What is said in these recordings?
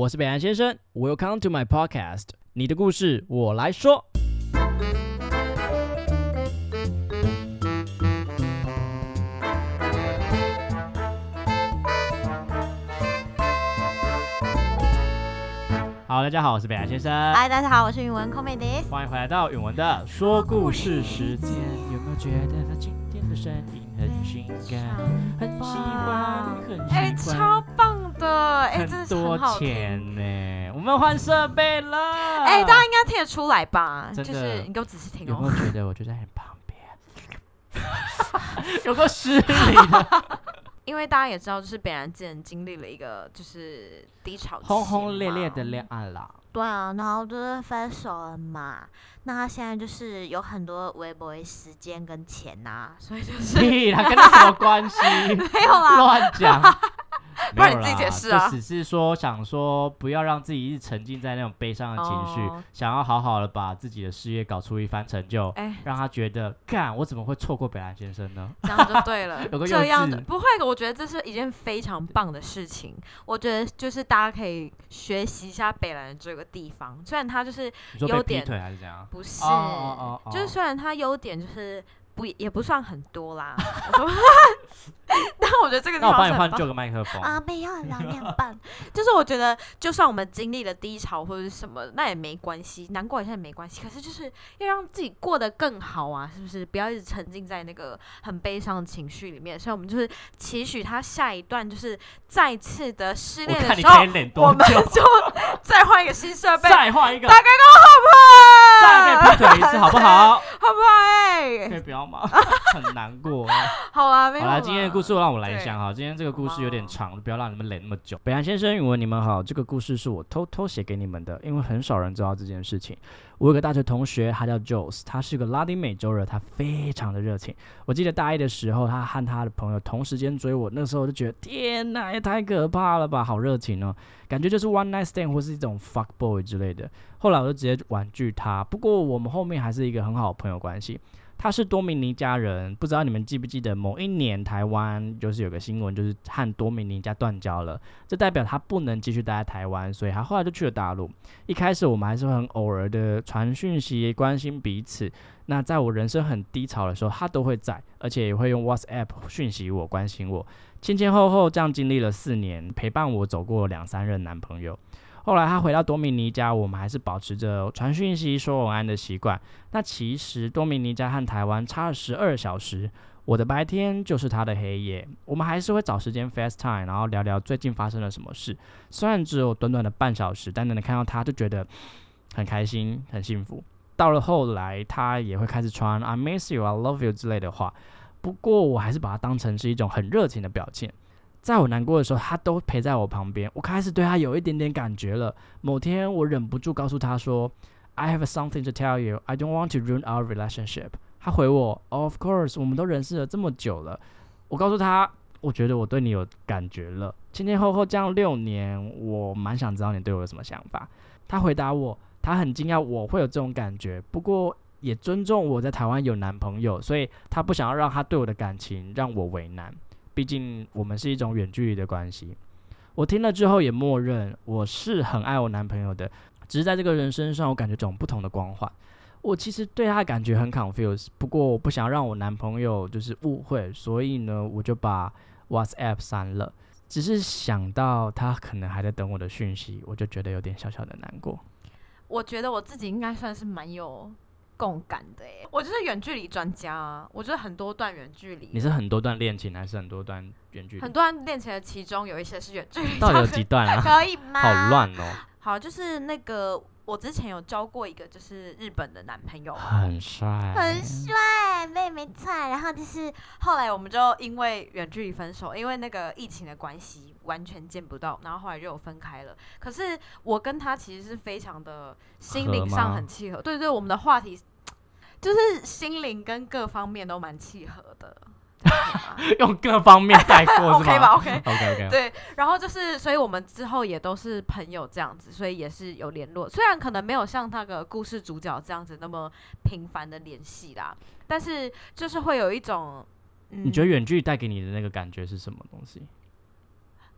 我是北岸先生，Welcome to my podcast，你的故事我来说。好，大家好，我是北岸先生。嗨，大家好，我是允文 comedy。欢迎回来到允文的说故事时间。有没有觉得的声音很性感？很喜欢，很哎，喜欢。超棒的！哎，真的是很好听。钱呢，我们换设备了。哎，大家应该听得出来吧？就是你给我仔细听哦有没。有觉得我就在你旁边？有个失礼的，因为大家也知道，就是北南之前经历了一个就是低潮期，轰轰烈烈的。恋爱啦。对啊，然后就是分手了嘛。那他现在就是有很多微博时间跟钱呐、所以就是屁啦，跟他什么关系？没有啦。乱讲。不然你自己解释啊。就只是说想说，不要让自己一直沉浸在那种悲伤的情绪，哦。想要好好的把自己的事业搞出一番成就，哎，让他觉得，干，我怎么会错过北兰先生呢？这样就对了。有个。这样稚。的不会，我觉得这是一件非常棒的事情。我觉得就是大家可以学习一下北兰这个地方，虽然他就是优点腿还是怎样？不是，就是虽然他优点就是不也不算很多啦，但我觉得这个地那我帮你换旧个麦克风。啊，没有啦，两半。就是我觉得，就算我们经历了低潮或者是什么，那也没关系，难过一下也没关系。可是就是要让自己过得更好啊，是不是？不要一直沉浸在那个很悲伤的情绪里面。所以我们就是期许他下一段就是再次的失我恋的时候看你可以，忍多我们久？就再换一个新设备，再换一个，大概跟再可以劈腿一次，好不好？好不好？哎、可以不要吗？很难过。好啊，没有好啦，今天的故事让我来对讲哈。今天这个故事有点长，不要让你们忍那么久。北韩先生、宇文，你们好。这个故事是我偷偷写给你们的，因为很少人知道这件事情。我有个大学同学，他叫 Jules，他是个拉丁美洲人，他非常的热情。我记得大一的时候，他和他的朋友同时间追我，那时候我就觉得天哪，也太可怕了吧，好热情哦，感觉就是 one night stand 或是一种 fuck boy 之类的。后来我就直接婉拒他，不过我们后面还是一个很好的朋友关系。他是多米尼加人，不知道你们记不记得某一年台湾就是有个新闻，就是和多米尼加断交了，这代表他不能继续待在台湾，所以他后来就去了大陆。一开始我们还是会很偶尔的传讯息关心彼此，那在我人生很低潮的时候，他都会在，而且也会用 WhatsApp 讯息我关心我，前前后后这样经历了四年，陪伴我走过两三任男朋友。后来他回到多米尼加，我们还是保持着传讯息、说晚安的习惯。那其实多米尼加和台湾差了十二小时，我的白天就是他的黑夜。我们还是会找时间 FaceTime，然后聊聊最近发生了什么事。虽然只有短短的半小时，但能看到他就觉得很开心、很幸福。到了后来，他也会开始传 "I miss you", "I love you" 之类的话。不过我还是把它当成是一种很热情的表现。在我难过的时候，他都陪在我旁边。我开始对他有一点点感觉了。某天，我忍不住告诉他说：“I have something to tell you. I don't want to ruin our relationship.” 他回我：“Of course，我们都认识了这么久了。”我告诉他：“我觉得我对你有感觉了。前前后后这样六年，我蛮想知道你对我有什么想法。”他回答我：“他很惊讶我会有这种感觉，不过也尊重我在台湾有男朋友，所以他不想要让他对我的感情让我为难。”毕竟我们是一种远距离的关系。我听了之后也默认我是很爱我男朋友的，只是在这个人身上我感觉种不同的光环。我其实对他的感觉很 confused，不过我不想让我男朋友就是误会，所以呢我就把 WhatsApp 删了。只是想到他可能还在等我的讯息，我就觉得有点小小的难过。我觉得我自己应该算是蛮有共感的哎，我就是远距离专家啊，我觉得很多段远距离，你是很多段恋情还是很多段远距离很？多段恋情的其中有一些是远距离，到底有 几段啊？可以吗？好。乱哦，好，就是那个我之前有交过一个就是日本的男朋友，很帅，很帅，妹妹菜。然后就是后来我们就因为远距离分手，因为那个疫情的关系，完全见不到，然后后来就有分开了。可是我跟他其实是非常的心灵上很契合，对对，我们的话题就是心灵跟各方面都蛮契合的。用各方面带过 是吗 OK 吧？OK。OK OK，对，然后就是，所以我们之后也都是朋友这样子，所以也是有联络。虽然可能没有像那个故事主角这样子那么频繁的联系啦，但是就是会有一种，嗯、你觉得远距离带给你的那个感觉是什么东西？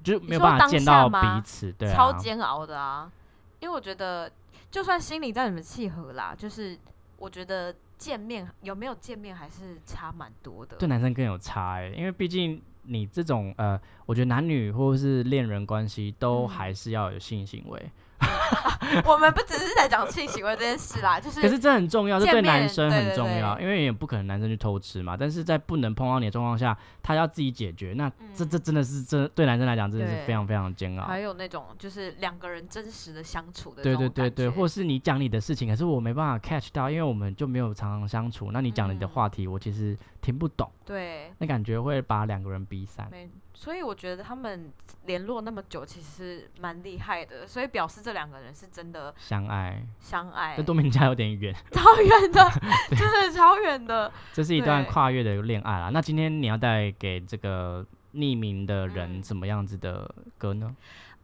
就是没有办法见到吗彼此，对啊，超煎熬的啊。因为我觉得，就算心里再怎么契合啦，就是我觉得见面有没有见面还是差蛮多的。对男生更有差哎、因为毕竟你这种呃，我觉得男女或者是恋人关系都嗯还是要有性行为，我们不只是在讲性行为这件事啦，就是可是这很重要，这对男生很重要，对因为也不可能男生去偷吃嘛。但是在不能碰到你的状况下，他要自己解决，那这嗯这真的是真对男生来讲真的是非常非常煎熬。还有那种就是两个人真实的相处的对对对对，或是你讲你的事情，可是我没办法 catch 到，因为我们就没有常常相处。那你讲你的嗯话题，我其实听不懂，对，那感觉会把两个人逼散。所以我觉得他们联络那么久，其实蛮厉害的，所以表示这两个人是真的相爱，相爱跟，多明家有点远，超远的，真的超远的。这是一段跨越的恋爱啦。那今天你要带给这个匿名的人嗯什么样子的歌呢？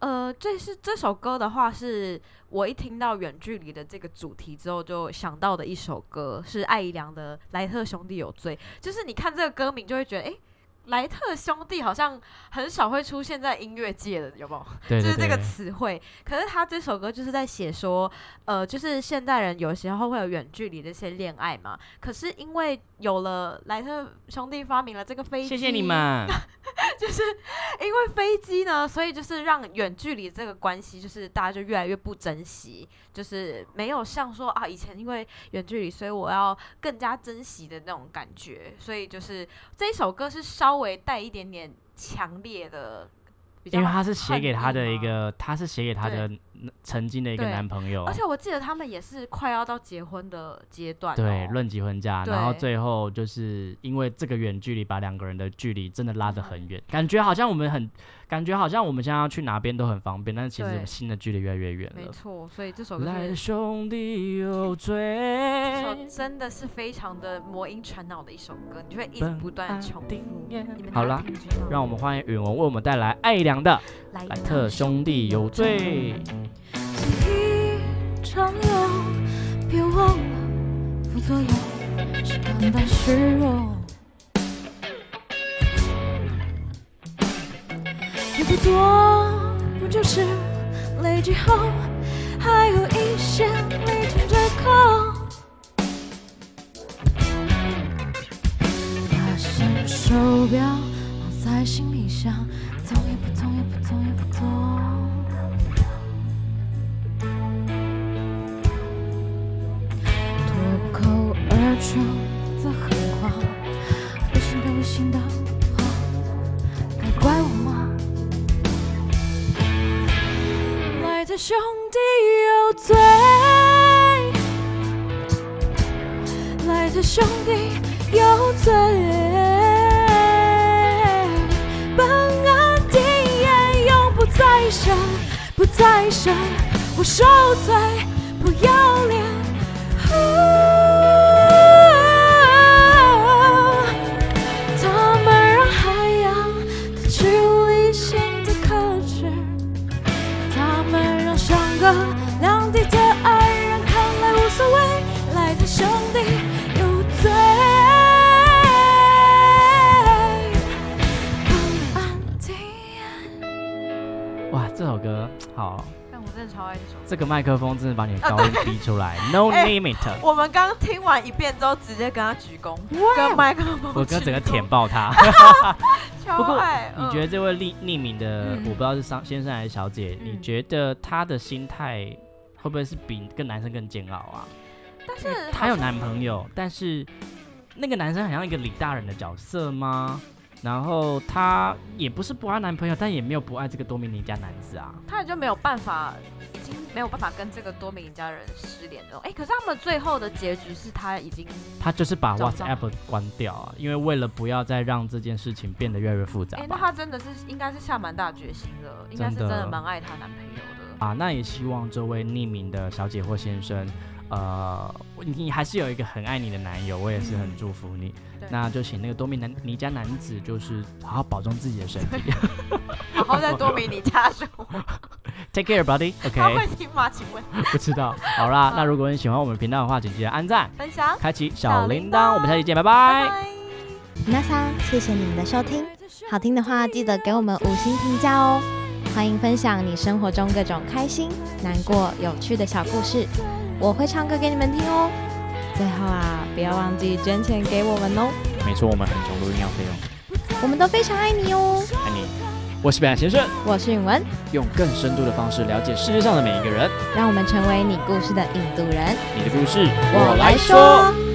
呃，这是这首歌的话，是我一听到远距离的这个主题之后，就想到的一首歌，是艾怡良的《莱特兄弟有罪》。就是你看这个歌名，就会觉得，诶，莱特兄弟好像很少会出现在音乐界的，有没有？对对就是这个，词汇。可是他这首歌就是在写说，呃，就是现代人有时候会有远距离的一些恋爱嘛。可是因为有了莱特兄弟发明了这个飞机，谢谢你。们。就是因为飞机呢，所以就是让远距离这个关系，就是大家就越来越不珍惜，就是没有像说啊，以前因为远距离，所以我要更加珍惜的那种感觉。所以就是这一首歌是稍微带一点点强烈的，因为他是写给他的一个，他是写给他的曾经的一个男朋友而，且我记得他们也是快要到结婚的阶段、哦，对，论及婚嫁，然后最后就是因为这个远距离，把两个人的距离真的拉得很嗯远，感觉好像我们很，感觉好像我们现在要去哪边都很方便，但是其实我对们心的距离越来越远了。没错，所以这首歌来兄弟有这罪，首真的是非常的魔音传脑的一首歌，你就会一直不断地重复。好啦大家听知道让我们欢迎允文为我们带来艾良的莱莱特兄弟有罪。一场游，别忘了副作用是肝胆虚弱。不多，不就是累积后还有一些里程折扣。发现手表放在行李箱，动也不动，也不动，也不动。兄弟有罪，来自兄弟有罪，本案底也永不再审，不再审，我受罪，不要脸。哇，这首歌好，但我真的超爱这首歌。这个麦克风真的把你的高音逼出来，No 哎 limit。我们刚听完一遍之后，直接跟他鞠躬，跟麦克风我跟整个舔爆他。不过。你觉得这位匿匿名的，嗯我不知道是商先生还是小姐，你嗯觉得他的心态会不会是比跟男生更煎熬啊？但是她有男朋友，但是那个男生好像一个李大人的角色吗？然后她也不是不爱男朋友，但也没有不爱这个多米尼加男子啊。她也就没有办法，已经没有办法跟这个多米尼加人失联了。哎、可是他们最后的结局是他已经他就是把 WhatsApp 关掉啊，因为为了不要再让这件事情变得越来越复杂哎、那吧。他真的是应该是下蛮大决心的，应该是真的真的蛮爱她男朋友的。啊，那也希望这位匿名的小姐或先生，呃，你还是有一个很爱你的男友，我也是很祝福你。对那就请那个多米男尼加男子，就是好好保重自己的身体好好在多米尼加生活，，Take care, buddy. 他会 OK，听吗？请问不知道。好啦，那如果你喜欢我们频道的话，请记得按赞、分享，开启小小铃铛。我们下期见，拜拜拜。那桑，谢谢你们的收听，好听的话记得给我们五星评价哦。欢迎分享你生活中各种开心、难过、有趣的小故事，我会唱歌给你们听哦。最后啊，不要忘记捐钱给我们哦，没错，我们很穷，录音要费用，我们都非常爱你哦。爱你。我是北岸先生，我是允文，用更深度的方式了解世界上的每一个人，让我们成为你故事的引路人。你的故事我来说。